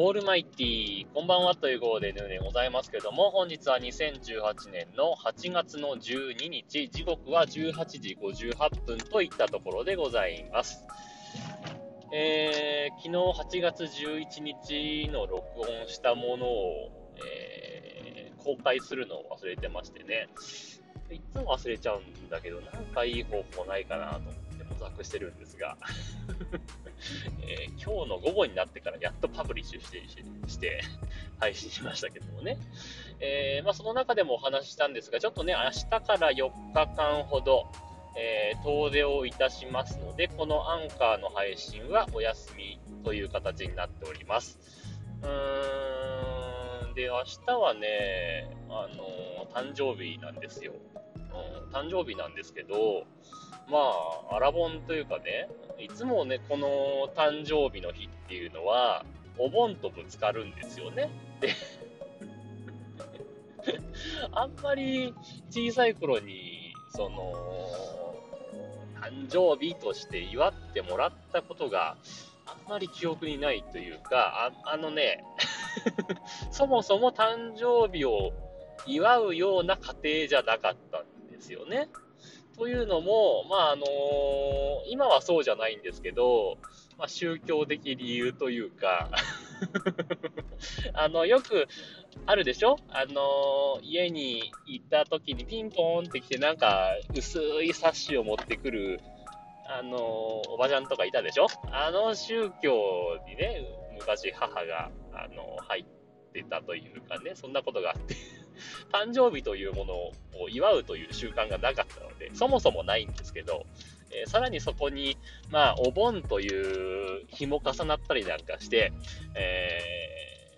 オールマイティー、こんばんはという号ででございますけども、本日は2018年の8月の12日、時刻は18時58分といったところでございます。えー、昨日8月11日の録音したものを、えー、公開するのを忘れてましてね、いつも忘れちゃうんだけど、なんかいい方法ないかなとしてるんですが えー、今日の午後になってからやっとパブリッシュしてして配信しましたけどもね。えー、まあ、その中でもお話ししたんですが、ちょっとね、明日から4日間ほど、えー、遠出をいたしますので、このアンカーの配信はお休みという形になっております。うーん、で、明日はね、あの誕生日なんですよ。誕生日なんですけど、まあ、アラボンというかね、いつもね、この誕生日の日っていうのは、お盆とぶつかるんですよね。で あんまり小さい頃に、その、誕生日として祝ってもらったことがあんまり記憶にないというか、ああのね そもそも誕生日を祝うような家庭じゃなかったんですよね。というのも、まああの、今はそうじゃないんですけど、まあ、宗教的理由というか あの、よくあるでしょ？あの、家に行った時にピンポンって来て、なんか薄い冊子を持ってくる、あの、おばちゃんとかいたでしょ？あの宗教にね、昔母が、あの入ってたというかね、そんなことがあって。誕生日というものを祝うという習慣がなかったので、そもそもないんですけど、えー、さらにそこに、まあ、お盆という日も重なったりなんかして、え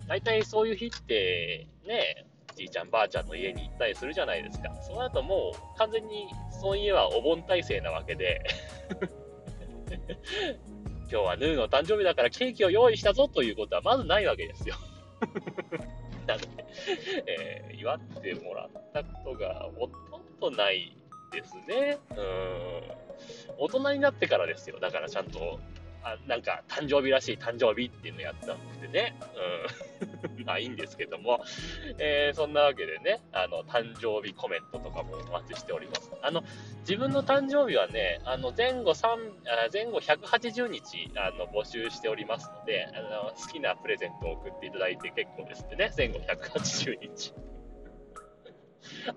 ー、大体そういう日って、ね、じいちゃんばあちゃんの家に行ったりするじゃないですか。その後もう完全にその家はお盆体制なわけで 今日はヌーの誕生日だからケーキを用意したぞということはまずないわけですよ なので、え、祝ってもらったことがほとんどないですね。うん。大人になってからですよ。だからちゃんと、あなんか誕生日らしい誕生日っていうのやったんでね。うん。まあいいんですけども、えー、そんなわけでね、あの、誕生日コメントとかもお待ちしております。あの、自分の誕生日はね、あの、前後3、前後180日、あの、募集しておりますので、あの、好きなプレゼントを送っていただいて結構ですね、前後180日。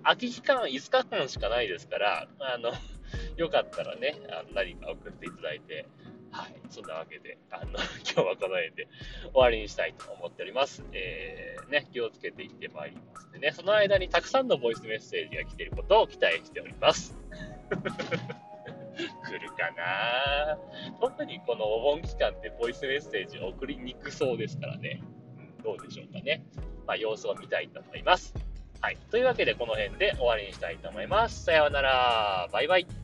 空き期間5日間しかないですから、あの、よかったらね、あの何か送っていただいて、はい、そんなわけで、あの、今日はこの辺で終わりにしたいと思っております。えー、ね、気をつけていってまいりますでね、その間にたくさんのボイスメッセージが来ていることを期待しております。来るかな？特にこのお盆期間ってボイスメッセージを送りにくそうですからね。うん、どうでしょうかね。まあ、様子を見たいと思います。はい。というわけで、この辺で終わりにしたいと思います。さようなら。バイバイ。